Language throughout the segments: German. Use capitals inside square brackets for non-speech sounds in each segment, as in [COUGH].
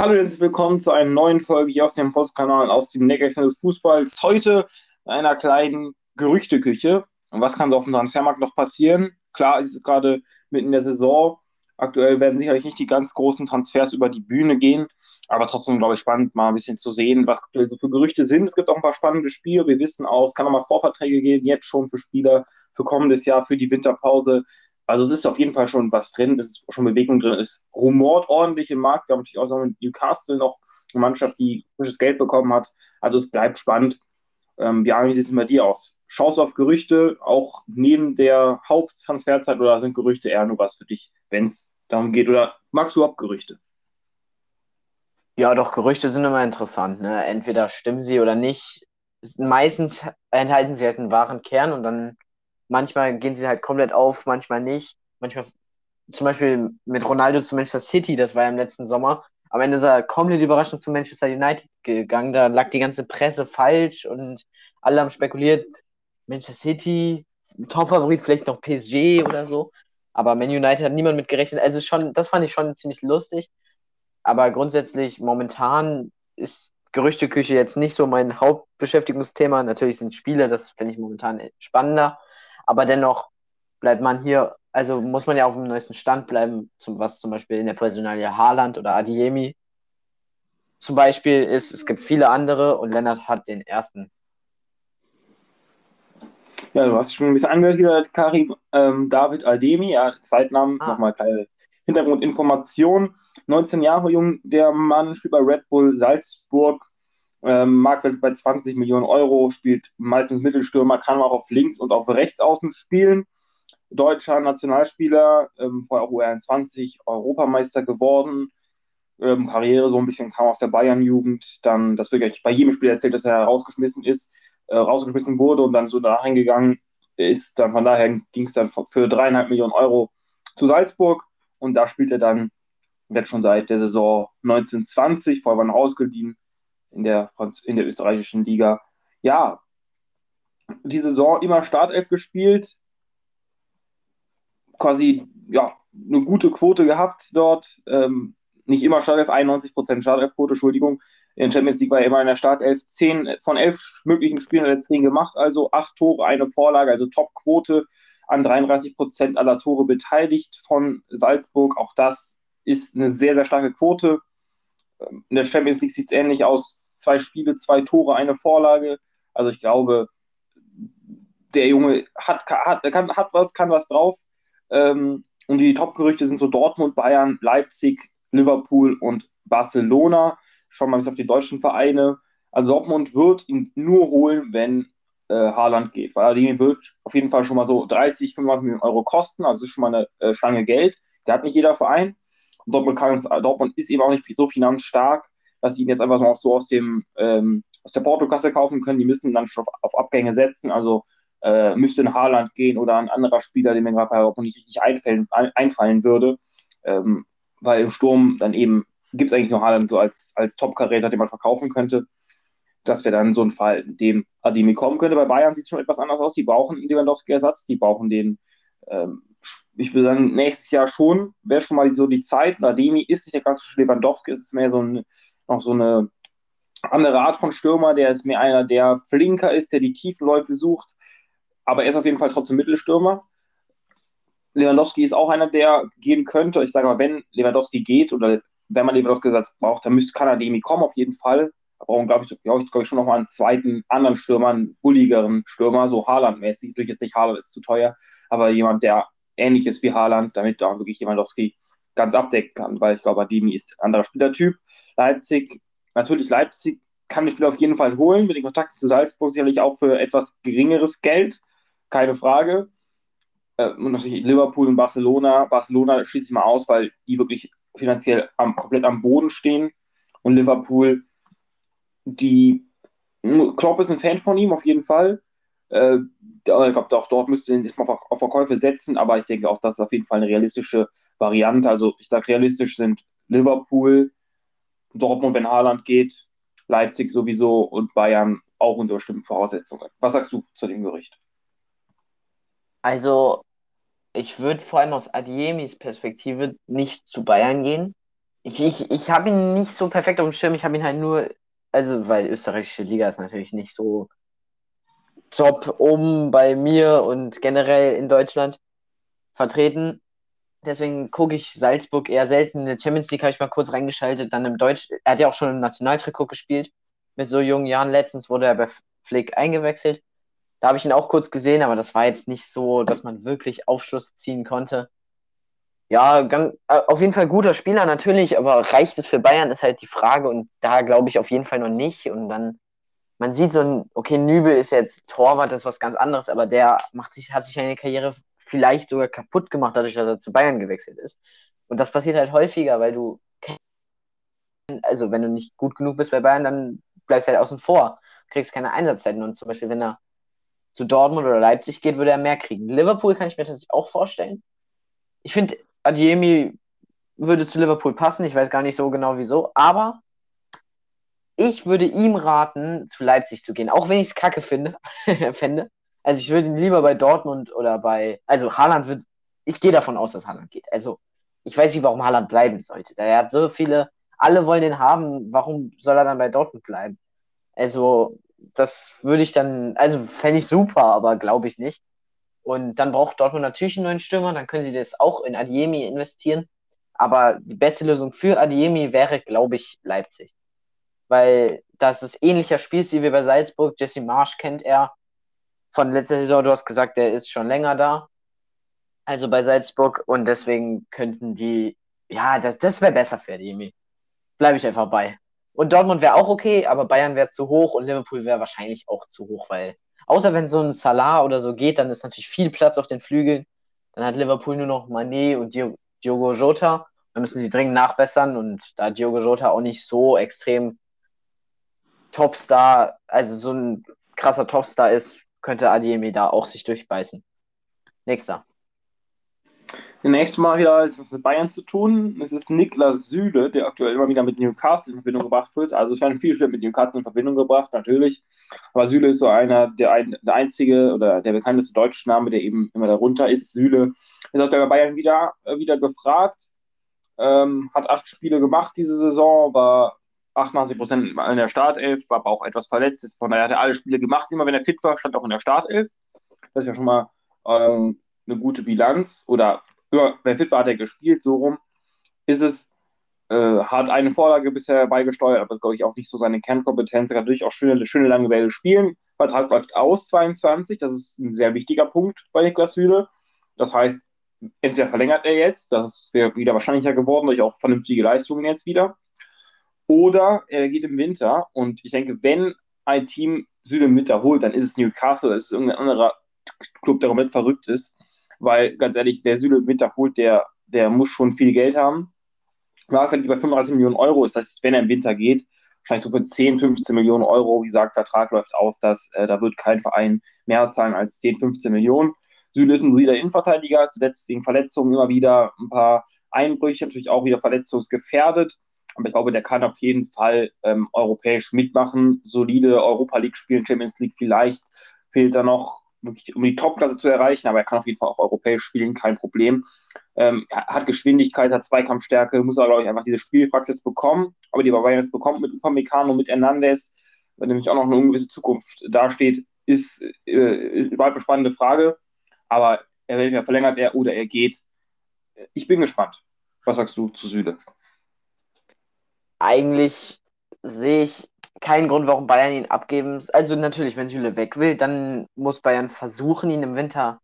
Hallo und herzlich willkommen zu einer neuen Folge hier aus dem Postkanal aus dem Neckarchen des Fußballs. Heute in einer kleinen Gerüchteküche. Und was kann so auf dem Transfermarkt noch passieren? Klar, es ist gerade mitten in der Saison. Aktuell werden sicherlich nicht die ganz großen Transfers über die Bühne gehen, aber trotzdem, glaube ich, spannend, mal ein bisschen zu sehen, was aktuell so für Gerüchte sind. Es gibt auch ein paar spannende Spiele. Wir wissen auch, es kann auch mal Vorverträge geben, jetzt schon für Spieler, für kommendes Jahr, für die Winterpause. Also es ist auf jeden Fall schon was drin, es ist schon Bewegung drin, es rumort ordentlich im Markt. Wir haben natürlich auch so mit Newcastle noch eine Mannschaft, die frisches Geld bekommen hat. Also es bleibt spannend. Ähm, wie sieht es bei dir aus? Schaust du auf Gerüchte auch neben der Haupttransferzeit oder sind Gerüchte eher nur was für dich, wenn es darum geht? Oder magst du überhaupt Gerüchte? Ja, doch, Gerüchte sind immer interessant. Ne? Entweder stimmen sie oder nicht. Meistens enthalten sie halt einen wahren Kern und dann manchmal gehen sie halt komplett auf, manchmal nicht. Manchmal, zum Beispiel mit Ronaldo zu Manchester City, das war ja im letzten Sommer. Am Ende ist er komplett überraschend zu Manchester United gegangen. Da lag die ganze Presse falsch und alle haben spekuliert, Manchester City, Top-Favorit, vielleicht noch PSG oder so. Aber Man United hat niemand mit gerechnet. Also schon, das fand ich schon ziemlich lustig. Aber grundsätzlich, momentan ist Gerüchteküche jetzt nicht so mein Hauptbeschäftigungsthema. Natürlich sind Spiele, das finde ich momentan spannender. Aber dennoch bleibt man hier, also muss man ja auf dem neuesten Stand bleiben, zum, was zum Beispiel in der Personalie Haaland oder Adiemi zum Beispiel ist. Es gibt viele andere und Lennart hat den ersten. Ja, du hast schon ein bisschen angehört, Karim ähm, David Aldemi, ja, Zweitnamen, ah. nochmal kleine Hintergrundinformation. 19 Jahre jung, der Mann spielt bei Red Bull Salzburg, ähm, Marktwert bei 20 Millionen Euro, spielt meistens Mittelstürmer, kann auch auf links und auf rechts außen spielen. Deutscher Nationalspieler, ähm, vorher auch U21, Europameister geworden. Ähm, Karriere so ein bisschen kam aus der Bayern-Jugend. Dann, das wirklich bei jedem Spiel erzählt, dass er rausgeschmissen ist, äh, rausgeschmissen wurde und dann so da reingegangen ist. Dann von daher ging es dann für dreieinhalb Millionen Euro zu Salzburg und da spielt er dann jetzt schon seit der Saison 1920, vorher war er ausgeliehen in der, in der österreichischen Liga. Ja, die Saison immer Startelf gespielt, quasi ja, eine gute Quote gehabt dort. Ähm, nicht immer Startelf, 91% Startelf-Quote, Entschuldigung. In der Champions League war er immer in der Startelf. 10 von 11 möglichen Spielen hat er 10 gemacht, also 8 Tore, eine Vorlage, also Top-Quote an 33% aller Tore beteiligt von Salzburg. Auch das ist eine sehr, sehr starke Quote. In der Champions League sieht es ähnlich aus. Zwei Spiele, zwei Tore, eine Vorlage. Also ich glaube, der Junge hat, hat, kann, hat was, kann was drauf. Ähm, und die Top-Gerüchte sind so Dortmund, Bayern, Leipzig, Liverpool und Barcelona. Schauen wir mal bisschen auf die deutschen Vereine. Also Dortmund wird ihn nur holen, wenn äh, Haaland geht, weil er wird auf jeden Fall schon mal so 30, 35 Millionen Euro kosten. Also ist schon mal eine äh, Stange Geld. Der hat nicht jeder Verein. Dortmund, kann, Dortmund ist eben auch nicht so finanzstark, dass sie ihn jetzt einfach so aus, dem, ähm, aus der Portokasse kaufen können. Die müssen dann schon auf, auf Abgänge setzen. Also äh, müsste ein Haaland gehen oder ein anderer Spieler, der mir gerade bei Dortmund nicht richtig einfallen, einfallen würde. Ähm, weil im Sturm dann eben gibt es eigentlich nur Haaland so als, als Top-Karäter, den man verkaufen könnte. Das wäre dann so ein Fall, in dem Ademi kommen könnte. Bei Bayern sieht es schon etwas anders aus. Die brauchen einen Lewandowski-Ersatz, die brauchen den ähm, ich würde sagen, nächstes Jahr schon, wäre schon mal so die Zeit. Und Ademi ist nicht der klassische Lewandowski, es ist mehr so ein, noch so eine andere Art von Stürmer, der ist mehr einer, der flinker ist, der die Tiefenläufe sucht, aber er ist auf jeden Fall trotzdem Mittelstürmer. Lewandowski ist auch einer, der gehen könnte. Ich sage mal, wenn Lewandowski geht oder wenn man Lewandowski braucht, dann müsste Kanademi kommen auf jeden Fall. Da brauchen, glaube ich, glaub ich, glaub ich, schon nochmal einen zweiten anderen Stürmer, einen bulligeren Stürmer, so Haaland-mäßig. Natürlich jetzt nicht Haaland ist zu teuer, aber jemand, der ähnlich ist wie Haaland, damit auch wirklich Lewandowski ganz abdecken kann, weil ich glaube, Ademi ist ein anderer Spielertyp. Leipzig, natürlich Leipzig kann das Spiel auf jeden Fall holen, mit den Kontakten zu Salzburg sicherlich auch für etwas geringeres Geld, keine Frage. Äh, und natürlich Liverpool und Barcelona. Barcelona schließe ich mal aus, weil die wirklich finanziell am, komplett am Boden stehen. Und Liverpool, die Klopp ist ein Fan von ihm, auf jeden Fall. Äh, ich glaube, auch dort müsste er mal auf Verkäufe setzen, aber ich denke auch, das ist auf jeden Fall eine realistische Variante. Also ich sage, realistisch sind Liverpool, Dortmund, wenn Haaland geht, Leipzig sowieso und Bayern auch unter bestimmten Voraussetzungen. Was sagst du zu dem Gerücht? Also, ich würde vor allem aus Adiemis Perspektive nicht zu Bayern gehen. Ich, ich, ich habe ihn nicht so perfekt auf dem Schirm, ich habe ihn halt nur, also weil österreichische Liga ist natürlich nicht so top oben bei mir und generell in Deutschland vertreten. Deswegen gucke ich Salzburg eher selten. In der Champions League habe ich mal kurz reingeschaltet, dann im Deutsch. Er hat ja auch schon im Nationaltrikot gespielt mit so jungen Jahren. Letztens wurde er bei Flick eingewechselt. Da habe ich ihn auch kurz gesehen, aber das war jetzt nicht so, dass man wirklich Aufschluss ziehen konnte. Ja, ganz, äh, auf jeden Fall guter Spieler natürlich, aber reicht es für Bayern, ist halt die Frage und da glaube ich auf jeden Fall noch nicht. Und dann, man sieht so ein, okay, Nübel ist jetzt Torwart, das ist was ganz anderes, aber der macht sich, hat sich seine Karriere vielleicht sogar kaputt gemacht, dadurch, dass er zu Bayern gewechselt ist. Und das passiert halt häufiger, weil du, also wenn du nicht gut genug bist bei Bayern, dann bleibst du halt außen vor, kriegst keine Einsatzzeiten. Und zum Beispiel, wenn er zu Dortmund oder Leipzig geht, würde er mehr kriegen. Liverpool kann ich mir tatsächlich auch vorstellen. Ich finde, Adiemi würde zu Liverpool passen. Ich weiß gar nicht so genau wieso, aber ich würde ihm raten, zu Leipzig zu gehen, auch wenn ich es kacke finde, [LAUGHS] fände. Also ich würde ihn lieber bei Dortmund oder bei, also Haaland wird, ich gehe davon aus, dass Haaland geht. Also ich weiß nicht, warum Haaland bleiben sollte. Er hat so viele, alle wollen den haben, warum soll er dann bei Dortmund bleiben? Also das würde ich dann, also fände ich super, aber glaube ich nicht. Und dann braucht Dortmund natürlich einen neuen Stürmer, dann können sie das auch in Adiemi investieren. Aber die beste Lösung für Adiemi wäre, glaube ich, Leipzig. Weil das ist ähnlicher Spielstil wie bei Salzburg. Jesse Marsch kennt er von letzter Saison. Du hast gesagt, der ist schon länger da. Also bei Salzburg. Und deswegen könnten die, ja, das, das wäre besser für Adiemi. Bleibe ich einfach bei. Und Dortmund wäre auch okay, aber Bayern wäre zu hoch und Liverpool wäre wahrscheinlich auch zu hoch, weil außer wenn so ein Salah oder so geht, dann ist natürlich viel Platz auf den Flügeln. Dann hat Liverpool nur noch Mané und Diogo Jota. Dann müssen sie dringend nachbessern und da Diogo Jota auch nicht so extrem Topstar, also so ein krasser Topstar ist, könnte Adiemi da auch sich durchbeißen. Nächster. Das nächste Mal wieder ist was mit Bayern zu tun. Es ist Niklas Süle, der aktuell immer wieder mit Newcastle in Verbindung gebracht wird. Also es werden viele Spieler mit Newcastle in Verbindung gebracht, natürlich. Aber Süle ist so einer, der, ein, der einzige oder der bekannteste deutsche Name, der eben immer darunter ist. Süle ist auch bei Bayern wieder, äh, wieder gefragt. Ähm, hat acht Spiele gemacht diese Saison, war 88 Prozent in der Startelf, war aber auch etwas verletzt. Ist, von daher hat er alle Spiele gemacht. Immer wenn er fit war, stand auch in der Startelf. Das ist ja schon mal ähm, eine gute Bilanz oder immer, wenn fit war, hat er gespielt, so rum. Ist es, äh, hat eine Vorlage bisher beigesteuert, aber das glaube ich, auch nicht so seine Kernkompetenz. Er kann natürlich auch schöne, schöne lange Bälle spielen. Vertrag läuft aus, 22. Das ist ein sehr wichtiger Punkt bei Niklas Süle. Das heißt, entweder verlängert er jetzt, das wäre wieder wahrscheinlicher geworden, durch auch vernünftige Leistungen jetzt wieder. Oder er geht im Winter und ich denke, wenn ein Team Süle im Winter holt, dann ist es Newcastle, es ist irgendein anderer Club, der komplett verrückt ist weil ganz ehrlich, wer Süle im Winter holt, der, der muss schon viel Geld haben. Liegt bei 35 Millionen Euro, das heißt, wenn er im Winter geht, wahrscheinlich so für 10, 15 Millionen Euro, wie gesagt, Vertrag läuft aus, dass äh, da wird kein Verein mehr zahlen als 10, 15 Millionen. Süle ist ein solider Innenverteidiger, zuletzt wegen Verletzungen immer wieder ein paar Einbrüche, natürlich auch wieder verletzungsgefährdet. Aber ich glaube, der kann auf jeden Fall ähm, europäisch mitmachen, solide Europa League spielen, Champions League vielleicht fehlt da noch wirklich um die Topklasse zu erreichen, aber er kann auf jeden Fall auch europäisch spielen, kein Problem. Ähm, hat Geschwindigkeit, hat Zweikampfstärke, muss aber, glaube ich, einfach diese Spielpraxis bekommen. Aber die Bayern jetzt bekommt mit Upamecano, mit Hernandez, wenn nämlich auch noch eine ungewisse Zukunft dasteht, ist, äh, ist überhaupt eine spannende Frage. Aber er verlängert er oder er geht. Ich bin gespannt. Was sagst du zu Süde? Eigentlich sehe ich kein Grund, warum Bayern ihn abgeben. Also natürlich, wenn Süle weg will, dann muss Bayern versuchen, ihn im Winter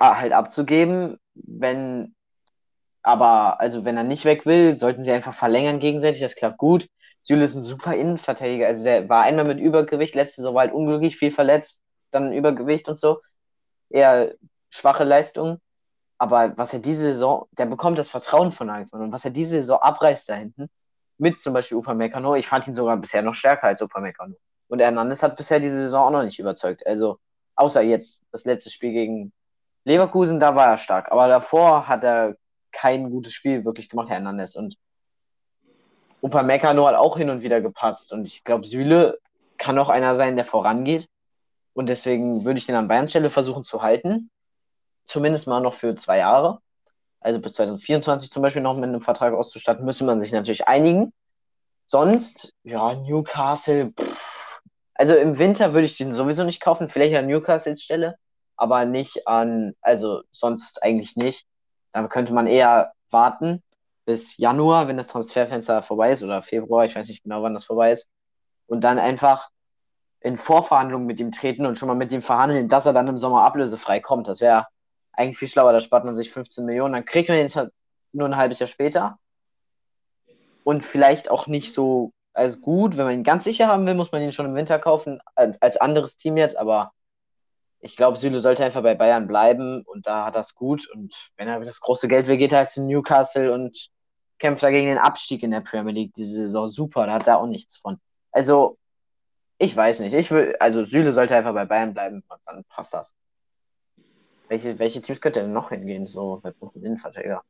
ah, halt abzugeben. Wenn aber, also wenn er nicht weg will, sollten sie einfach verlängern gegenseitig. Das klappt gut. Süle ist ein super Innenverteidiger. Also der war einmal mit Übergewicht, letzte Saison war halt unglücklich, viel verletzt, dann Übergewicht und so. Eher schwache Leistung. Aber was er diese Saison, der bekommt das Vertrauen von Nagelsmann. Und was er diese Saison abreißt da hinten, mit zum Beispiel Upamecano. Ich fand ihn sogar bisher noch stärker als Upamecano. Und Hernandez hat bisher diese Saison auch noch nicht überzeugt. Also, außer jetzt das letzte Spiel gegen Leverkusen, da war er stark. Aber davor hat er kein gutes Spiel wirklich gemacht, Hernandez. Und Upamecano hat auch hin und wieder gepatzt. Und ich glaube, Süle kann auch einer sein, der vorangeht. Und deswegen würde ich den an Bayern Stelle versuchen zu halten. Zumindest mal noch für zwei Jahre. also bis 2024 zum Beispiel noch mit einem Vertrag auszustatten, müsste man sich natürlich einigen. Sonst, ja, Newcastle, pff. also im Winter würde ich den sowieso nicht kaufen, vielleicht an Newcastles Stelle, aber nicht an, also sonst eigentlich nicht. Da könnte man eher warten bis Januar, wenn das Transferfenster vorbei ist, oder Februar, ich weiß nicht genau, wann das vorbei ist, und dann einfach in Vorverhandlungen mit ihm treten und schon mal mit ihm verhandeln, dass er dann im Sommer ablösefrei kommt. Das wäre eigentlich viel schlauer, da spart man sich 15 Millionen, dann kriegt man ihn nur ein halbes Jahr später. Und vielleicht auch nicht so als gut, wenn man ihn ganz sicher haben will, muss man ihn schon im Winter kaufen, als, als anderes Team jetzt, aber ich glaube, Süle sollte einfach bei Bayern bleiben und da hat das gut. Und wenn er das große Geld will, geht er halt zu Newcastle und kämpft da gegen den Abstieg in der Premier League diese Saison. Super, da hat er auch nichts von. Also, ich weiß nicht. Ich will, also Süle sollte einfach bei Bayern bleiben und dann passt das. Welche, welche Teams könnte denn noch hingehen? So, wer braucht einen Innenverteidiger?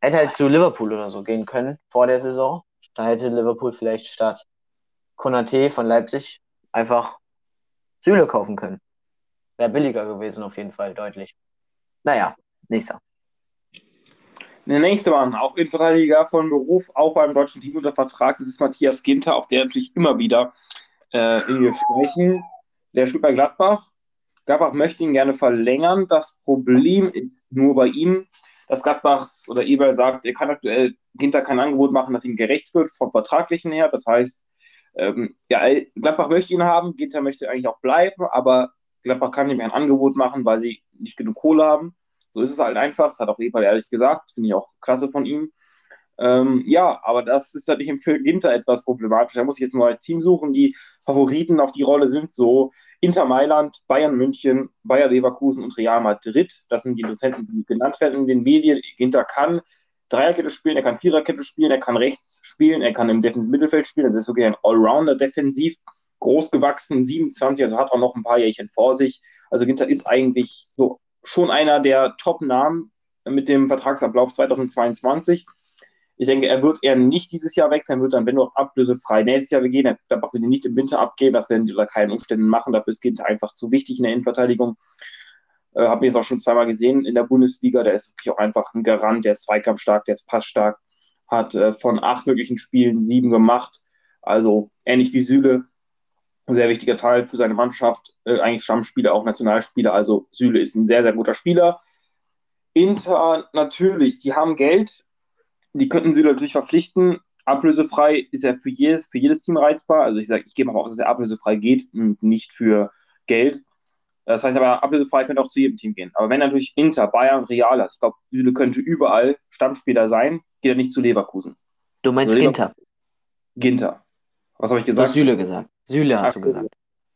Hätte halt zu Liverpool oder so gehen können vor der Saison. Da hätte Liverpool vielleicht statt Konate von Leipzig einfach Süle kaufen können. Wäre billiger gewesen, auf jeden Fall, deutlich. Naja, nächster. Der nächste Mann, auch Innenverteidiger von Beruf, auch beim deutschen Team unter Vertrag, das ist Matthias Ginter, auch der natürlich immer wieder äh, in Gesprächen. Der spielt bei Gladbach. Gladbach möchte ihn gerne verlängern. Das Problem nur bei ihm, dass Gladbachs oder Eberl sagt, er kann aktuell Ginter kein Angebot machen, das ihm gerecht wird vom Vertraglichen her. Das heißt, ähm, ja, Gladbach möchte ihn haben, Ginter möchte eigentlich auch bleiben, aber Gladbach kann ihm ein Angebot machen, weil sie nicht genug Kohle haben. So ist es halt einfach. Das hat auch Eberl ehrlich gesagt. Finde ich auch klasse von ihm. Ähm, ja, aber das ist natürlich für Ginter etwas problematisch. Da muss ich jetzt ein neues Team suchen. Die Favoriten auf die Rolle sind so Inter Mailand, Bayern München, Bayer Leverkusen und Real Madrid. Das sind die Interessenten, die genannt werden in den Medien. Ginter kann Dreierkette spielen, er kann Viererkette spielen, er kann rechts spielen, er kann im defensiven Mittelfeld spielen. Das ist wirklich ein Allrounder defensiv, groß gewachsen, 27, also hat auch noch ein paar Jährchen vor sich. Also Ginter ist eigentlich so schon einer der Top-Namen mit dem Vertragsablauf 2022. Ich denke, er wird eher nicht dieses Jahr wechseln, wird dann, wenn nur ablösefrei nächstes Jahr gehen. Er darf auch nicht im Winter abgeben, das werden die unter keinen Umständen machen. Dafür ist Kind einfach zu wichtig in der Innenverteidigung. Äh, Habe ich jetzt auch schon zweimal gesehen in der Bundesliga. Der ist wirklich auch einfach ein Garant, der ist zweikampfstark, der ist passstark, hat äh, von acht möglichen Spielen sieben gemacht. Also ähnlich wie Süle, ein sehr wichtiger Teil für seine Mannschaft, äh, eigentlich Stammspieler, auch Nationalspieler. Also Süle ist ein sehr, sehr guter Spieler. Inter natürlich, die haben Geld, die könnten sie natürlich verpflichten. Ablösefrei ist er für jedes, für jedes Team reizbar. Also ich sage, ich gehe mal aus, dass er ablösefrei geht und nicht für Geld. Das heißt aber, ablösefrei könnte auch zu jedem Team gehen. Aber wenn er natürlich Inter, Bayern, Real hat, ich glaube, Süle könnte überall Stammspieler sein, geht er nicht zu Leverkusen. Du meinst also Ginter? Ginter. Was habe ich gesagt? Du hast Süle gesagt. Süle hast Ach, du gesagt.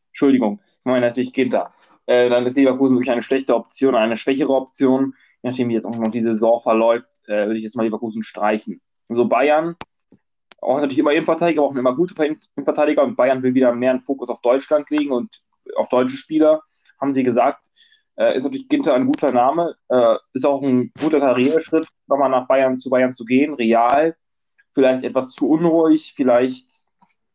Entschuldigung, ich meine natürlich Ginter. Äh, dann ist Leverkusen wirklich eine schlechte Option, eine schwächere Option nachdem jetzt auch noch die Saison verläuft, äh, würde ich jetzt mal Leverkusen streichen. So Bayern, auch natürlich immer Innenverteidiger, aber auch immer gute Innenverteidiger und Bayern will wieder mehr einen Fokus auf Deutschland legen und auf deutsche Spieler, haben sie gesagt. Äh, ist natürlich Ginter ein guter Name, äh, ist auch ein guter Karriereschritt, nochmal nach Bayern zu Bayern zu gehen. Real, vielleicht etwas zu unruhig, vielleicht,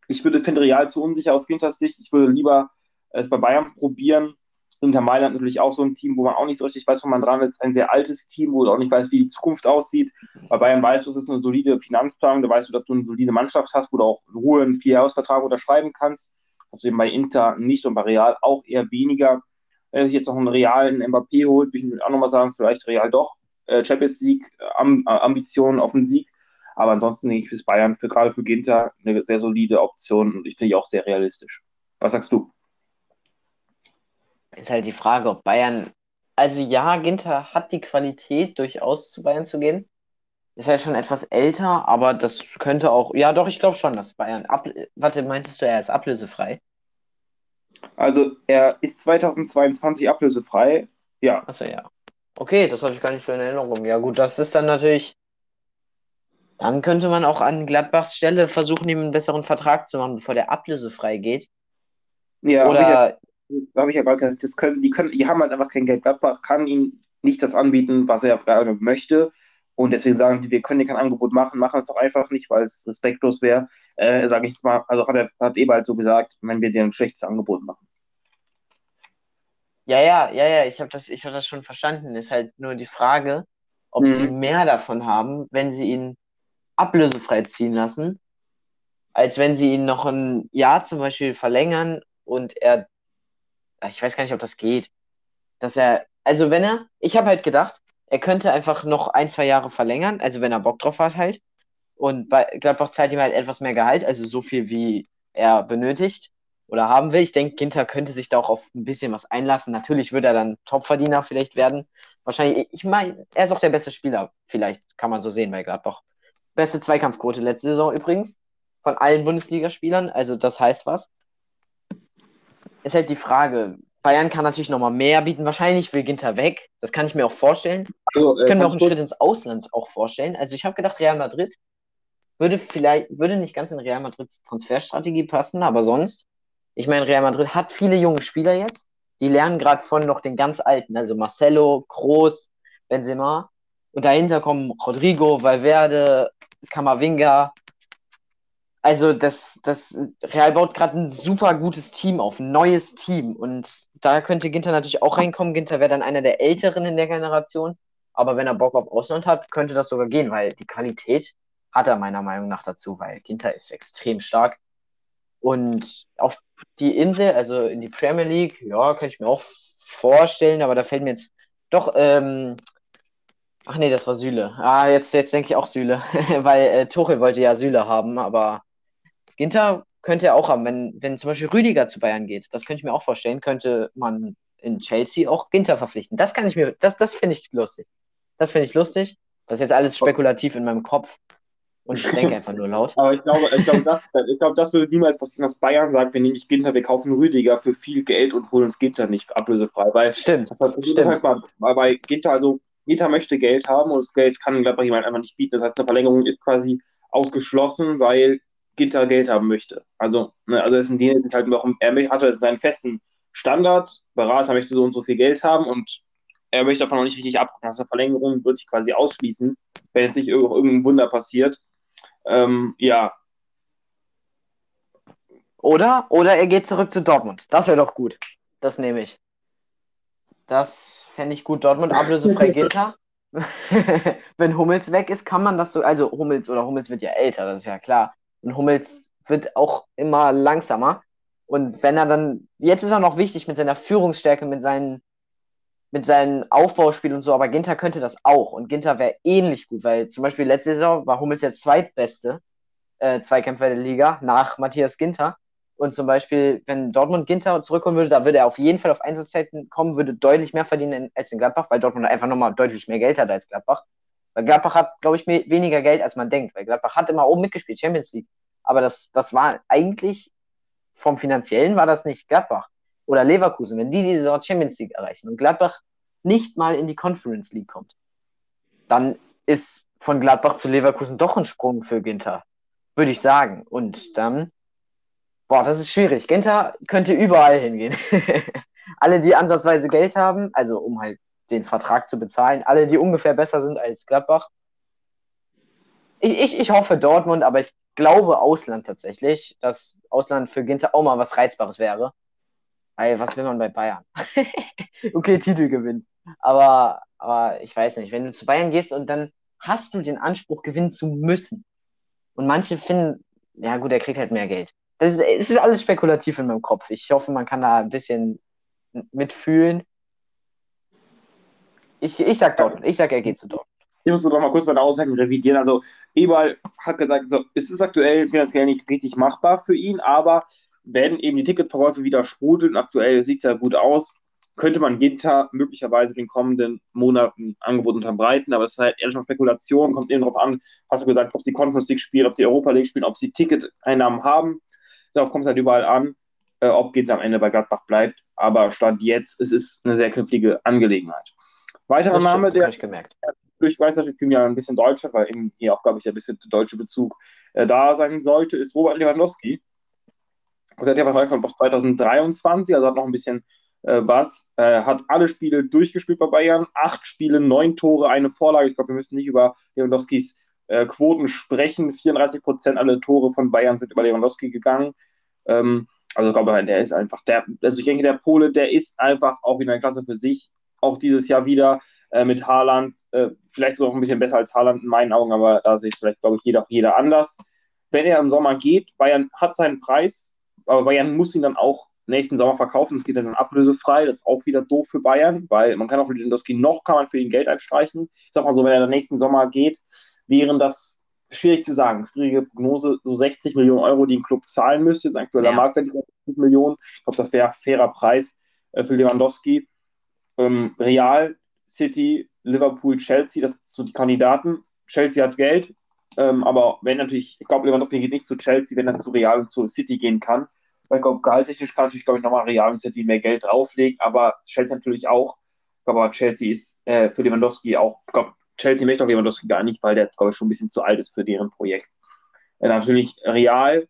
ich würde, finde Real zu unsicher aus Ginters Sicht. Ich würde lieber es bei Bayern probieren Inter Mailand natürlich auch so ein Team, wo man auch nicht so richtig weiß, wo man dran ist. Ein sehr altes Team, wo du auch nicht weißt, wie die Zukunft aussieht. Bei Bayern weißt du, es ist eine solide Finanzplanung. Da weißt du, dass du eine solide Mannschaft hast, wo du auch in Ruhe einen Vierjahresvertrag unterschreiben kannst. Hast du eben bei Inter nicht und bei Real auch eher weniger. Wenn sich jetzt noch einen realen Mbappé holt, würde ich auch nochmal sagen, vielleicht Real doch. Äh, Champions League, äh, Ambitionen auf den Sieg. Aber ansonsten denke ich bis Bayern für gerade für Ginter eine sehr solide Option und ich finde die auch sehr realistisch. Was sagst du? Ist halt die Frage, ob Bayern. Also ja, Ginter hat die Qualität, durchaus zu Bayern zu gehen. Ist halt schon etwas älter, aber das könnte auch. Ja, doch, ich glaube schon, dass Bayern. Ab, warte, meintest du, er ist ablösefrei? Also er ist 2022 ablösefrei. Ja. Achso, ja. Okay, das habe ich gar nicht so in Erinnerung. Ja, gut, das ist dann natürlich. Dann könnte man auch an Gladbachs Stelle versuchen, ihm einen besseren Vertrag zu machen, bevor der ablösefrei geht. Ja, Oder habe ich ja gerade gesagt, das können, die, können, die haben halt einfach kein Geld. Gladbach kann ihm nicht das anbieten, was er gerade möchte. Und deswegen sagen die, wir können dir kein Angebot machen, machen es auch einfach nicht, weil es respektlos wäre. Äh, Sage ich jetzt mal, also hat, er, hat Eberhard so gesagt, wenn wir dir ein schlechtes Angebot machen. Ja, ja, ja, ja, ich habe das, hab das schon verstanden. Ist halt nur die Frage, ob mhm. sie mehr davon haben, wenn sie ihn ablösefrei ziehen lassen, als wenn sie ihn noch ein Jahr zum Beispiel verlängern und er, ich weiß gar nicht, ob das geht, dass er, also wenn er, ich habe halt gedacht, er könnte einfach noch ein, zwei Jahre verlängern, also wenn er Bock drauf hat halt. Und bei Gladbach zahlt ihm halt etwas mehr Gehalt, also so viel wie er benötigt oder haben will. Ich denke, Ginter könnte sich da auch auf ein bisschen was einlassen. Natürlich wird er dann Topverdiener vielleicht werden. Wahrscheinlich, ich meine, er ist auch der beste Spieler, vielleicht kann man so sehen bei Gladbach. Beste Zweikampfquote letzte Saison übrigens von allen Bundesligaspielern, also das heißt was. Ist halt die Frage, Bayern kann natürlich nochmal mehr bieten. Wahrscheinlich will Ginter weg. Das kann ich mir auch vorstellen. Also, äh, Können wir auch einen Schritt ins Ausland auch vorstellen. Also ich habe gedacht, Real Madrid würde vielleicht, würde nicht ganz in Real Madrids Transferstrategie passen, aber sonst, ich meine, Real Madrid hat viele junge Spieler jetzt. Die lernen gerade von noch den ganz alten, also Marcelo, Kroos, Benzema. Und dahinter kommen Rodrigo, Valverde, Camavinga, also das, das Real baut gerade ein super gutes Team auf, ein neues Team. Und da könnte Ginter natürlich auch reinkommen. Ginter wäre dann einer der Älteren in der Generation. Aber wenn er Bock auf Ausland hat, könnte das sogar gehen, weil die Qualität hat er meiner Meinung nach dazu, weil Ginter ist extrem stark. Und auf die Insel, also in die Premier League, ja, könnte ich mir auch vorstellen, aber da fällt mir jetzt doch, ähm, ach nee, das war Süle. Ah, jetzt, jetzt denke ich auch Süle, [LAUGHS] weil äh, Tuchel wollte ja Süle haben, aber Ginter könnte er auch haben, wenn, wenn zum Beispiel Rüdiger zu Bayern geht. Das könnte ich mir auch vorstellen, könnte man in Chelsea auch Ginter verpflichten. Das kann ich mir, das, das finde ich lustig. Das finde ich lustig. Das ist jetzt alles spekulativ in meinem Kopf. Und ich denke einfach nur laut. [LAUGHS] Aber ich glaube, ich glaube, das, ich glaube, das würde niemals passieren, dass Bayern sagt, wir nehmen nicht Ginter, wir kaufen Rüdiger für viel Geld und holen uns Ginter nicht ablösefrei. Weil stimmt. Das, stimmt. Das heißt bei Ginter, also Ginter möchte Geld haben und das Geld kann Gladbach jemand einfach nicht bieten. Das heißt, eine Verlängerung ist quasi ausgeschlossen, weil Ginter Geld haben möchte. Also, ne, also das sind die, die halt noch, er hatte seinen festen Standard, Berater möchte so und so viel Geld haben und er möchte davon noch nicht richtig ab. Also eine Verlängerung würde ich quasi ausschließen, wenn jetzt nicht irgendein Wunder passiert. Ähm, ja. Oder, oder er geht zurück zu Dortmund. Das wäre doch gut. Das nehme ich. Das fände ich gut. Dortmund ablösefrei [LAUGHS] Ginter. [LAUGHS] wenn Hummels weg ist, kann man das so. Also Hummels oder Hummels wird ja älter, das ist ja klar. Und Hummels wird auch immer langsamer. Und wenn er dann, jetzt ist er noch wichtig mit seiner Führungsstärke, mit seinen, mit seinem Aufbauspiel und so, aber Ginter könnte das auch. Und Ginter wäre ähnlich gut, weil zum Beispiel letzte Saison war Hummels der zweitbeste äh, Zweikämpfer der Liga nach Matthias Ginter. Und zum Beispiel, wenn Dortmund Ginter zurückkommen würde, da würde er auf jeden Fall auf Einsatzzeiten kommen, würde deutlich mehr verdienen als in Gladbach, weil Dortmund einfach nochmal deutlich mehr Geld hat als Gladbach. Weil Gladbach hat, glaube ich, weniger Geld, als man denkt. Weil Gladbach hat immer oben mitgespielt, Champions League. Aber das, das war eigentlich vom Finanziellen war das nicht Gladbach oder Leverkusen. Wenn die diese Saison Champions League erreichen und Gladbach nicht mal in die Conference League kommt, dann ist von Gladbach zu Leverkusen doch ein Sprung für Ginter, würde ich sagen. Und dann, boah, das ist schwierig. Ginter könnte überall hingehen. [LAUGHS] Alle, die ansatzweise Geld haben, also um halt den Vertrag zu bezahlen. Alle, die ungefähr besser sind als Gladbach. Ich, ich, ich hoffe Dortmund, aber ich glaube Ausland tatsächlich, dass Ausland für Ginter auch mal was Reizbares wäre. Weil, was will man bei Bayern? [LAUGHS] okay, Titel gewinnen. Aber, aber ich weiß nicht, wenn du zu Bayern gehst und dann hast du den Anspruch, gewinnen zu müssen. Und manche finden, ja gut, er kriegt halt mehr Geld. Das ist, es ist alles spekulativ in meinem Kopf. Ich hoffe, man kann da ein bisschen mitfühlen. Ich, ich sag Dortmund. Ich sag, er geht zu Dortmund. Ich muss noch mal kurz meine Aussagen revidieren. Also, Eberl hat gesagt, so, es ist aktuell finanziell nicht richtig machbar für ihn, aber wenn eben die Ticketverkäufe wieder sprudeln, aktuell sieht es ja gut aus, könnte man Ginter möglicherweise in den kommenden Monaten Angebot unterbreiten, aber es ist halt eher schon Spekulation, kommt eben darauf an, hast du gesagt, ob sie Conference League spielen, ob sie Europa League spielen, ob sie Ticketeinnahmen haben. Darauf kommt es halt überall an, äh, ob Ginter am Ende bei Gladbach bleibt. Aber Stand jetzt, es ist eine sehr knifflige Angelegenheit. Weiterer Name, der durch Meisterschaft ja ein bisschen deutscher, weil eben hier auch, glaube ich, ein bisschen der deutsche Bezug äh, da sein sollte, ist Robert Lewandowski. Und der hat ja Vertrag von 2023, also hat noch ein bisschen äh, was. Äh, hat alle Spiele durchgespielt bei Bayern, acht Spiele, neun Tore, eine Vorlage. Ich glaube, wir müssen nicht über Lewandowskis äh, Quoten sprechen. 34 Prozent aller Tore von Bayern sind über Lewandowski gegangen. Ähm, also ich glaube, der ist einfach der, also ich denke, der Pole, der ist einfach auch in einer Klasse für sich auch dieses Jahr wieder äh, mit Haaland. Äh, vielleicht sogar noch ein bisschen besser als Haaland in meinen Augen, aber da sehe ich vielleicht, glaube ich, jeder, jeder anders. Wenn er im Sommer geht, Bayern hat seinen Preis, aber Bayern muss ihn dann auch nächsten Sommer verkaufen. Es geht dann ablösefrei. Das ist auch wieder doof für Bayern, weil man kann auch Lewandowski noch, kann man für ihn Geld einstreichen. Ich sag mal so, wenn er dann nächsten Sommer geht, wären das schwierig zu sagen. Schwierige Prognose, so 60 Millionen Euro, die ein Club zahlen müsste. Aktueller ja. Marktwert 60 Millionen. Ich glaube, das wäre ein fairer Preis äh, für Lewandowski. Ähm, Real, City, Liverpool, Chelsea, das sind so die Kandidaten. Chelsea hat Geld, ähm, aber wenn natürlich, ich glaube, Lewandowski geht nicht zu Chelsea, wenn er zu Real und zu City gehen kann. Weil ich glaube, gehaltstechnisch kann natürlich, glaube ich, nochmal Real und City mehr Geld drauflegen, aber Chelsea natürlich auch. Aber Chelsea ist äh, für Lewandowski auch, ich glaube, Chelsea möchte auch Lewandowski gar nicht, weil der, glaube ich, schon ein bisschen zu alt ist für deren Projekt. Äh, natürlich Real,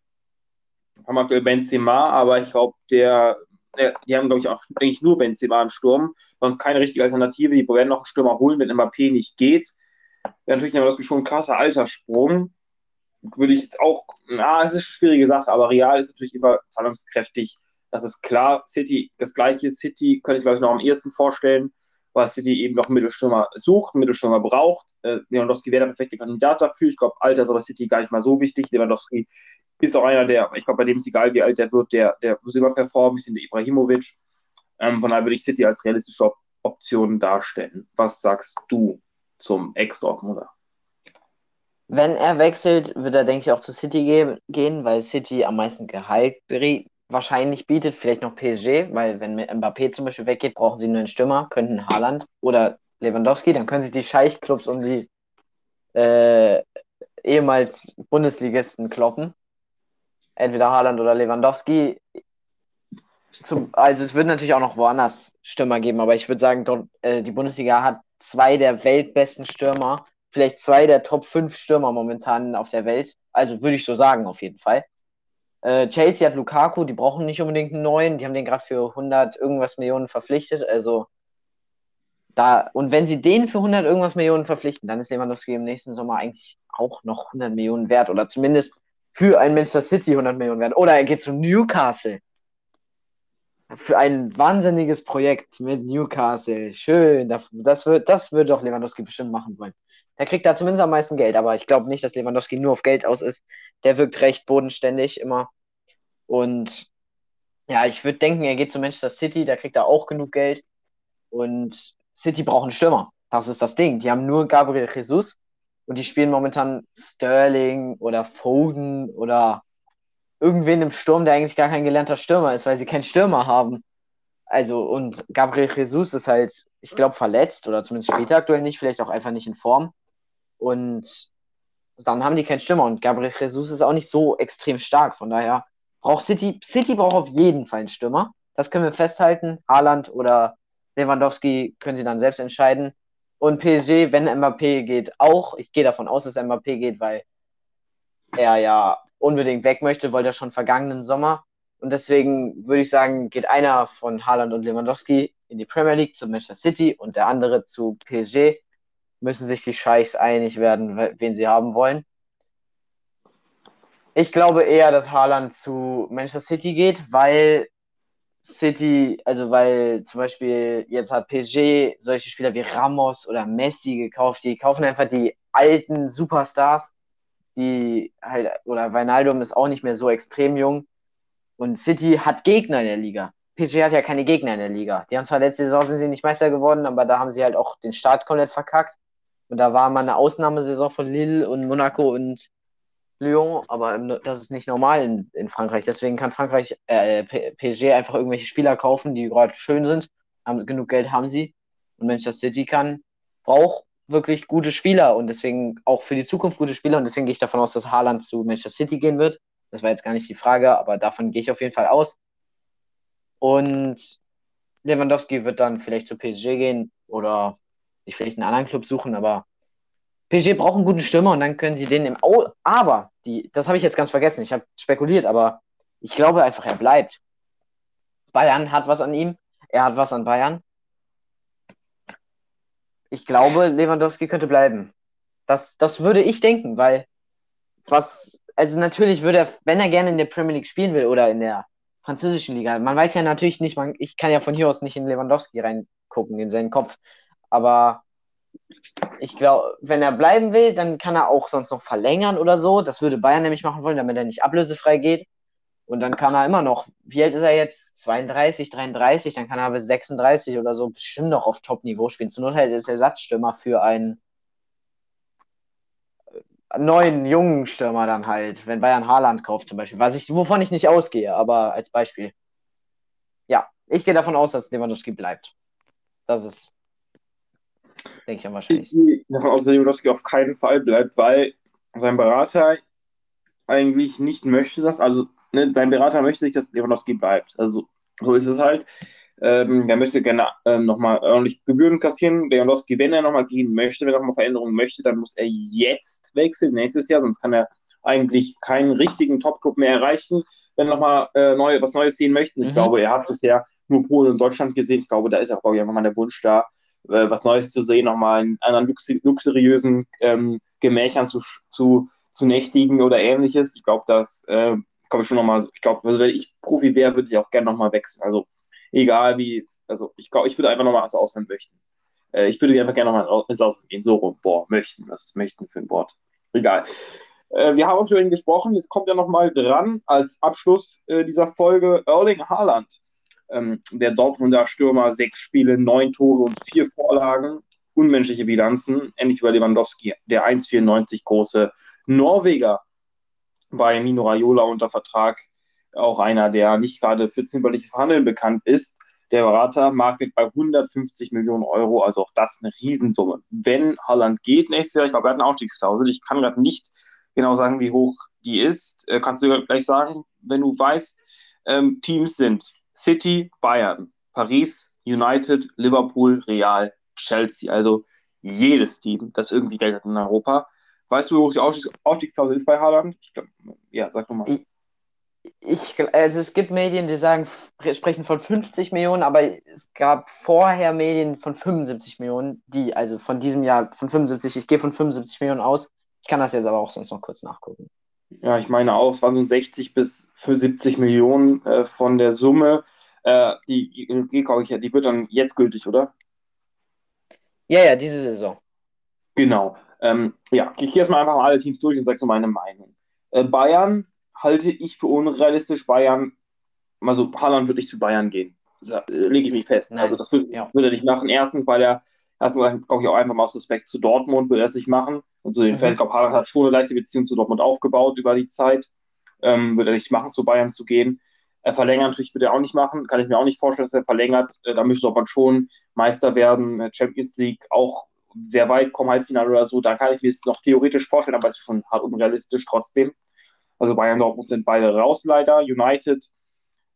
haben aktuell Benzema, aber ich glaube, der, der, die haben, glaube ich, auch eigentlich nur Benzema im Sturm, sonst keine richtige Alternative. Die werden noch einen Stürmer holen, wenn Mbappé nicht geht. Wäre natürlich Lewandowski schon ein krasser Alterssprung würde ich jetzt auch, na, es ist eine schwierige Sache, aber Real ist natürlich immer zahlungskräftig. Das ist klar. City, das gleiche City könnte ich, glaube ich, noch am ehesten vorstellen, weil City eben noch einen Mittelstürmer sucht, einen Mittelstürmer braucht. Äh, Lewandowski wäre der perfekte Kandidat dafür. Ich glaube, Alter ist aber City gar nicht mal so wichtig. Lewandowski ist auch einer, der, ich glaube, bei dem ist egal, wie alt der wird, der, der muss immer performen, bisschen der Ibrahimovic. Ähm, von daher würde ich City als realistische Option darstellen. Was sagst du zum Ex-Dortmunder? Wenn er wechselt, wird er, denke ich, auch zu City ge gehen, weil City am meisten Gehalt wahrscheinlich bietet, vielleicht noch PSG, weil wenn Mbappé zum Beispiel weggeht, brauchen sie nur einen Stürmer, könnten Haaland oder Lewandowski, dann können sich die Scheichclubs um die äh, ehemals Bundesligisten kloppen. Entweder Haaland oder Lewandowski. Zum, also es wird natürlich auch noch woanders Stürmer geben, aber ich würde sagen, dort, äh, die Bundesliga hat zwei der weltbesten Stürmer vielleicht zwei der Top 5 Stürmer momentan auf der Welt. Also würde ich so sagen, auf jeden Fall. Äh, Chelsea hat Lukaku, die brauchen nicht unbedingt einen neuen. Die haben den gerade für 100 irgendwas Millionen verpflichtet. Also da, und wenn sie den für 100 irgendwas Millionen verpflichten, dann ist Lewandowski im nächsten Sommer eigentlich auch noch 100 Millionen wert oder zumindest für ein Manchester City 100 Millionen wert. Oder er geht zu Newcastle für ein wahnsinniges Projekt mit Newcastle. Schön. Das wird, das wird doch Lewandowski bestimmt machen wollen. Der kriegt da zumindest am meisten Geld, aber ich glaube nicht, dass Lewandowski nur auf Geld aus ist. Der wirkt recht bodenständig immer. Und ja, ich würde denken, er geht zu Manchester City, da kriegt er auch genug Geld. Und City braucht einen Stürmer. Das ist das Ding. Die haben nur Gabriel Jesus und die spielen momentan Sterling oder Foden oder irgendwen im Sturm, der eigentlich gar kein gelernter Stürmer ist, weil sie keinen Stürmer haben. Also, und Gabriel Jesus ist halt, ich glaube, verletzt oder zumindest später aktuell nicht, vielleicht auch einfach nicht in Form. Und dann haben die keinen Stürmer und Gabriel Jesus ist auch nicht so extrem stark. Von daher braucht City, City braucht auf jeden Fall einen Stürmer. Das können wir festhalten. Haaland oder Lewandowski können sie dann selbst entscheiden. Und PSG, wenn Mbappé geht, auch. Ich gehe davon aus, dass Mbappé geht, weil er ja unbedingt weg möchte, wollte er schon vergangenen Sommer. Und deswegen würde ich sagen, geht einer von Haaland und Lewandowski in die Premier League zu Manchester City und der andere zu PSG. Müssen sich die Scheichs einig werden, wen sie haben wollen. Ich glaube eher, dass Haaland zu Manchester City geht, weil City, also weil zum Beispiel jetzt hat PSG solche Spieler wie Ramos oder Messi gekauft, die kaufen einfach die alten Superstars die halt, oder Weinaldum ist auch nicht mehr so extrem jung. Und City hat Gegner in der Liga. PSG hat ja keine Gegner in der Liga. Die haben zwar letzte Saison sind sie nicht Meister geworden, aber da haben sie halt auch den Start komplett verkackt. Und da war mal eine Ausnahmesaison von Lille und Monaco und Lyon, aber das ist nicht normal in, in Frankreich. Deswegen kann Frankreich, äh, PSG einfach irgendwelche Spieler kaufen, die gerade schön sind. Haben, genug Geld haben sie. Und Manchester City kann, braucht wirklich gute Spieler und deswegen auch für die Zukunft gute Spieler und deswegen gehe ich davon aus, dass Haaland zu Manchester City gehen wird. Das war jetzt gar nicht die Frage, aber davon gehe ich auf jeden Fall aus. Und Lewandowski wird dann vielleicht zu PSG gehen oder sich vielleicht einen anderen Club suchen, aber PSG braucht einen guten Stürmer und dann können sie den im Au aber die das habe ich jetzt ganz vergessen. Ich habe spekuliert, aber ich glaube einfach er bleibt. Bayern hat was an ihm, er hat was an Bayern ich glaube, Lewandowski könnte bleiben. Das, das würde ich denken, weil was, also natürlich würde er, wenn er gerne in der Premier League spielen will oder in der französischen Liga, man weiß ja natürlich nicht, man, ich kann ja von hier aus nicht in Lewandowski rein gucken in seinen Kopf. Aber ich glaube, wenn er bleiben will, dann kann er auch sonst noch verlängern oder so. Das würde Bayern nämlich machen wollen, damit er nicht ablösefrei geht. Und dann kann er immer noch, wie alt ist er jetzt? 32, 33, dann kann er bis 36 oder so bestimmt noch auf Top-Niveau spielen. Zur Not halt ist er Ersatzstürmer für einen neuen, jungen Stürmer dann halt, wenn Bayern Haaland kauft zum Beispiel. Was ich, wovon ich nicht ausgehe, aber als Beispiel. Ja, ich gehe davon aus, dass Lewandowski bleibt. Das ist, denke ich am wahrscheinlichsten. Ich gehe davon aus, dass Lewandowski auf keinen Fall bleibt, weil sein Berater eigentlich nicht möchte das. Also, ne, sein Berater möchte nicht, dass Lewandowski bleibt. Also, so ist es halt. Ähm, er möchte gerne ähm, nochmal ordentlich Gebühren kassieren. Lewandowski, wenn er nochmal gehen möchte, wenn er nochmal Veränderungen möchte, dann muss er jetzt wechseln, nächstes Jahr, sonst kann er eigentlich keinen richtigen Top-Club mehr erreichen, wenn er nochmal äh, neu, was Neues sehen möchte. Ich mhm. glaube, er hat bisher nur Polen und Deutschland gesehen. Ich glaube, da ist auch, glaube ich, einfach mal der Wunsch da, äh, was Neues zu sehen, nochmal in anderen lux luxuriösen ähm, Gemächern zu, zu, zu nächtigen oder ähnliches. Ich glaube, das äh, komme ich schon nochmal, ich glaube, also wenn ich Profi wäre, würde ich auch gerne nochmal wechseln. Also egal wie, also ich glaube, ich würde einfach nochmal ins Ausland möchten. Äh, ich würde einfach gerne nochmal ins Ausland gehen, so rum. Boah, möchten, was möchten für ein Wort. Egal. Äh, wir haben für ihn gesprochen, jetzt kommt er nochmal dran als Abschluss äh, dieser Folge Erling Haaland. Ähm, der Dortmunder Stürmer, sechs Spiele, neun Tore und vier Vorlagen, unmenschliche Bilanzen, ähnlich wie Lewandowski, der 1,94 große Norweger bei Mino Raiola unter Vertrag auch einer, der nicht gerade für zimperliches Verhandeln bekannt ist. Der Berater Market bei 150 Millionen Euro, also auch das eine Riesensumme. Wenn Holland geht nächstes Jahr, ich glaube, er hat eine Ausstiegsklausel, ich kann gerade nicht genau sagen, wie hoch die ist. Äh, kannst du gleich sagen, wenn du weißt, ähm, Teams sind City, Bayern, Paris, United, Liverpool, Real, Chelsea. Also jedes Team, das irgendwie Geld hat in Europa. Weißt du, hoch die Ausstiegsklausel ist bei Haaland? Ich glaub, ja, sag doch mal ich, also es gibt Medien, die sagen, sprechen von 50 Millionen, aber es gab vorher Medien von 75 Millionen, die, also von diesem Jahr von 75, ich gehe von 75 Millionen aus. Ich kann das jetzt aber auch sonst noch kurz nachgucken. Ja, ich meine auch, es waren so 60 bis 75 Millionen äh, von der Summe. Äh, die, die, ich, die wird dann jetzt gültig, oder? Ja, ja, diese Saison. Genau. Ähm, ja, ich gehe jetzt mal einfach mal alle Teams durch und sage so meine Meinung. Äh, Bayern halte ich für unrealistisch. Bayern, also Haaland wird nicht zu Bayern gehen. Äh, lege ich mich fest. Nein. Also das wird, ja. er nicht machen. Erstens, weil er erstmal, glaube ich, auch einfach mal aus Respekt zu Dortmund wird er es nicht machen. Und zu den mhm. Fans, ich glaube, Haaland hat schon eine leichte Beziehung zu Dortmund aufgebaut über die Zeit. Ähm, wird er nicht machen, zu Bayern zu gehen. Er verlängert natürlich wird er auch nicht machen. Kann ich mir auch nicht vorstellen, dass er verlängert. Äh, da müsste Dortmund schon Meister werden. Äh, Champions League auch sehr weit kommen, Halbfinale oder so. Da kann ich mir es noch theoretisch vorstellen, aber es ist schon hart unrealistisch trotzdem. Also Bayern Dortmund sind beide raus leider. United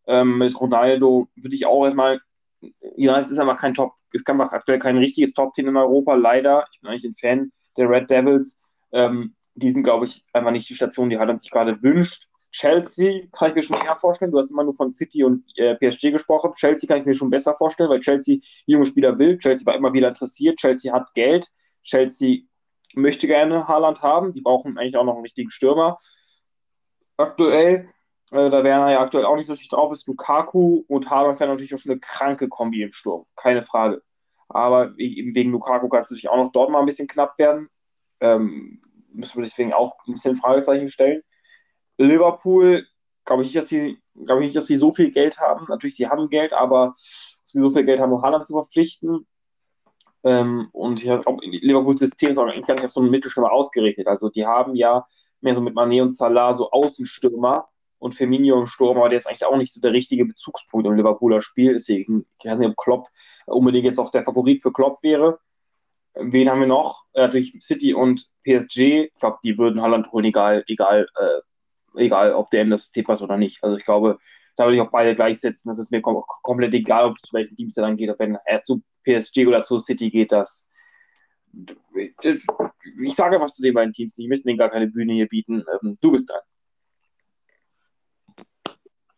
ähm, mit Ronaldo würde ich auch erstmal. United ist einfach kein Top, ist einfach aktuell kein richtiges Top-Team in Europa, leider. Ich bin eigentlich ein Fan der Red Devils. Ähm, die sind, glaube ich, einfach nicht die Station, die Haaland sich gerade wünscht. Chelsea kann ich mir schon eher vorstellen. Du hast immer nur von City und äh, PSG gesprochen. Chelsea kann ich mir schon besser vorstellen, weil Chelsea junge Spieler will. Chelsea war immer wieder interessiert. Chelsea hat Geld. Chelsea möchte gerne Haaland haben. Die brauchen eigentlich auch noch einen richtigen Stürmer aktuell. Äh, da Werner ja aktuell auch nicht so richtig drauf ist. Lukaku und Haaland wären natürlich auch schon eine kranke Kombi im Sturm. Keine Frage. Aber eben wegen Lukaku kann es natürlich auch noch dort mal ein bisschen knapp werden. Ähm, müssen wir deswegen auch ein bisschen Fragezeichen stellen. Liverpool, glaube ich nicht, dass sie, ich nicht, dass sie so viel Geld haben. Natürlich, sie haben Geld, aber sie so viel Geld haben, um Haaland zu verpflichten. Ähm, und ich glaube, Liverpools System ist auch eigentlich gar nicht auf so einen Mittelstürmer ausgerichtet. Also die haben ja mehr so mit Mané und Salah so Außenstürmer und Firmino im Sturm, aber der ist eigentlich auch nicht so der richtige Bezugspunkt im Liverpooler Spiel. Deswegen, ich weiß nicht, ob Klopp unbedingt jetzt auch der Favorit für Klopp wäre. Wen haben wir noch? Äh, natürlich City und PSG. Ich glaube, die würden Holland holen, egal, egal, äh, egal, ob der in das Team passt oder nicht. Also ich glaube, da würde ich auch beide gleichsetzen. Das ist mir kom komplett egal, ob zu welchen Teams er dann geht. Wenn er zu PSG oder zu City geht, das ich sage was zu den beiden Teams. Ich möchte denen gar keine Bühne hier bieten. Ähm, du bist dran.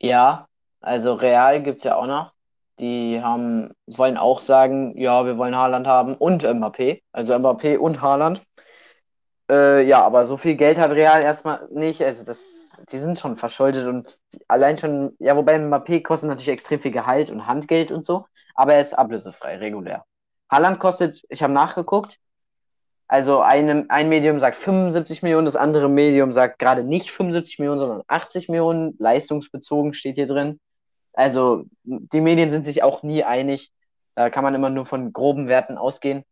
Ja, also Real gibt es ja auch noch. Die haben, wollen auch sagen, ja, wir wollen Haaland haben und Mbappé. Also Mbappé und Haaland. Äh, ja, aber so viel Geld hat Real erstmal nicht. Also das, die sind schon verschuldet und allein schon, ja, wobei Mbappé kostet natürlich extrem viel Gehalt und Handgeld und so, aber er ist ablösefrei, regulär. Haaland kostet, ich habe nachgeguckt, also eine, ein Medium sagt 75 Millionen, das andere Medium sagt gerade nicht 75 Millionen, sondern 80 Millionen. Leistungsbezogen steht hier drin. Also die Medien sind sich auch nie einig. Da kann man immer nur von groben Werten ausgehen.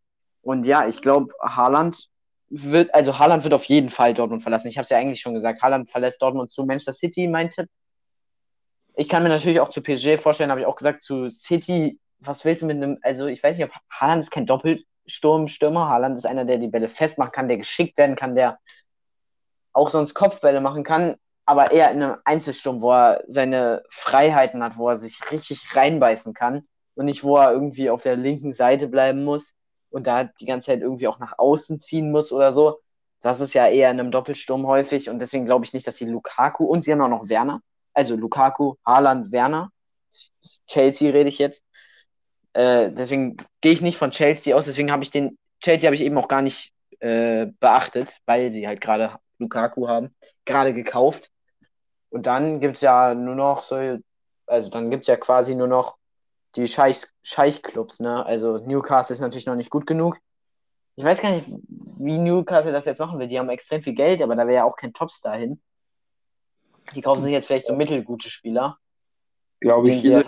Und ja, ich glaube, Haaland wird, also Haaland wird auf jeden Fall Dortmund verlassen. Ich habe es ja eigentlich schon gesagt. Haaland verlässt Dortmund zu Manchester City, mein Tipp. Ich kann mir natürlich auch zu PSG vorstellen, habe ich auch gesagt, zu City, was willst du mit einem, also ich weiß nicht, ob Haaland ist kein Doppelsturmstürmer. Haaland ist einer, der die Bälle festmachen kann, der geschickt werden kann, der auch sonst Kopfbälle machen kann, aber eher in einem Einzelsturm, wo er seine Freiheiten hat, wo er sich richtig reinbeißen kann und nicht, wo er irgendwie auf der linken Seite bleiben muss und da die ganze Zeit irgendwie auch nach außen ziehen muss oder so. Das ist ja eher in einem Doppelsturm häufig und deswegen glaube ich nicht, dass sie Lukaku und sie haben auch noch Werner, also Lukaku, Haaland, Werner, Chelsea rede ich jetzt. Äh, deswegen gehe ich nicht von Chelsea aus, deswegen habe ich den Chelsea habe ich eben auch gar nicht äh, beachtet, weil sie halt gerade Lukaku haben, gerade gekauft. Und dann gibt es ja nur noch so, also dann gibt es ja quasi nur noch die Scheich-Clubs, ne? Also Newcastle ist natürlich noch nicht gut genug. Ich weiß gar nicht, wie Newcastle das jetzt machen will. Die haben extrem viel Geld, aber da wäre ja auch kein Topstar hin. Die kaufen sich jetzt vielleicht so mittelgute Spieler. Glaube ich. Ist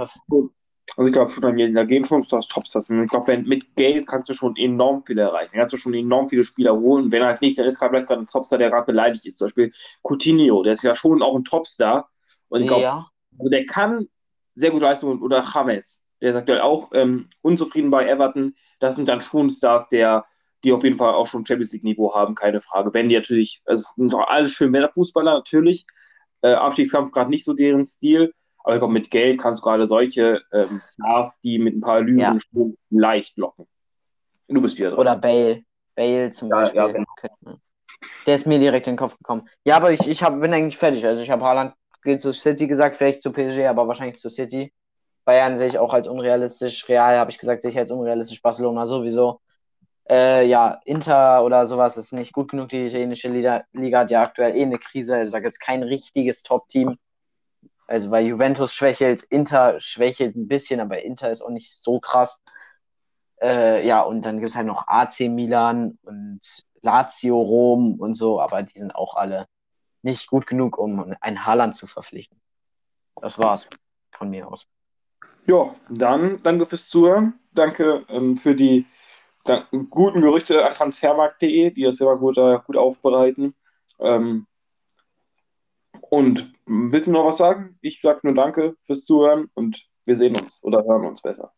also ich glaube schon, da gehen schon das Topstars. Und ich glaube, mit Geld kannst du schon enorm viel erreichen. Kannst du schon enorm viele Spieler holen. Wenn halt nicht, dann ist gerade vielleicht gerade ein Topstar, der gerade beleidigt ist. Zum Beispiel Coutinho, der ist ja schon auch ein Topstar. Und ich glaube, ja. also der kann sehr gute Leistungen oder James der ist aktuell auch ähm, unzufrieden bei Everton. Das sind dann schon Stars, der, die auf jeden Fall auch schon Champions League-Niveau haben, keine Frage. Wenn die natürlich, es sind doch alles schön Fußballer, natürlich. Äh, Abstiegskampf gerade nicht so deren Stil. Aber ich glaube, mit Geld kannst du gerade solche ähm, Stars, die mit ein paar Lügen ja. leicht locken. Du bist wieder dran. Oder Bale. Bale zum ja, Beispiel. Ja, genau. Der ist mir direkt in den Kopf gekommen. Ja, aber ich, ich hab, bin eigentlich fertig. Also ich habe Haaland geht zu City gesagt, vielleicht zu PSG, aber wahrscheinlich zu City. Bayern sehe ich auch als unrealistisch. Real habe ich gesagt, sehe ich als unrealistisch. Barcelona sowieso. Äh, ja, Inter oder sowas ist nicht gut genug. Die italienische Liga, Liga hat ja aktuell eh eine Krise. Also da gibt es kein richtiges Top-Team. Also weil Juventus schwächelt, Inter schwächelt ein bisschen, aber Inter ist auch nicht so krass. Äh, ja, und dann gibt es halt noch AC Milan und Lazio Rom und so, aber die sind auch alle nicht gut genug, um ein Haaland zu verpflichten. Das war's von mir aus. Ja, dann danke fürs Zuhören. Danke ähm, für die guten Gerüchte an transfermarkt.de, die das immer gut, äh, gut aufbereiten. Ähm, und willst du noch was sagen? Ich sage nur Danke fürs Zuhören und wir sehen uns oder hören uns besser.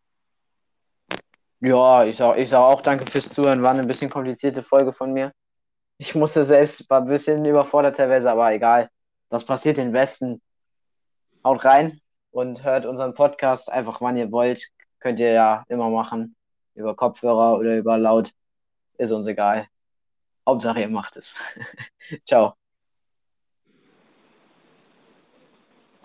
Ja, ich sage ich sag auch Danke fürs Zuhören. War eine bisschen komplizierte Folge von mir. Ich musste selbst, war ein bisschen überfordert teilweise, aber egal. Das passiert im Westen. Haut rein und hört unseren Podcast einfach, wann ihr wollt. Könnt ihr ja immer machen. Über Kopfhörer oder über laut. Ist uns egal. Hauptsache, ihr macht es. [LAUGHS] Ciao.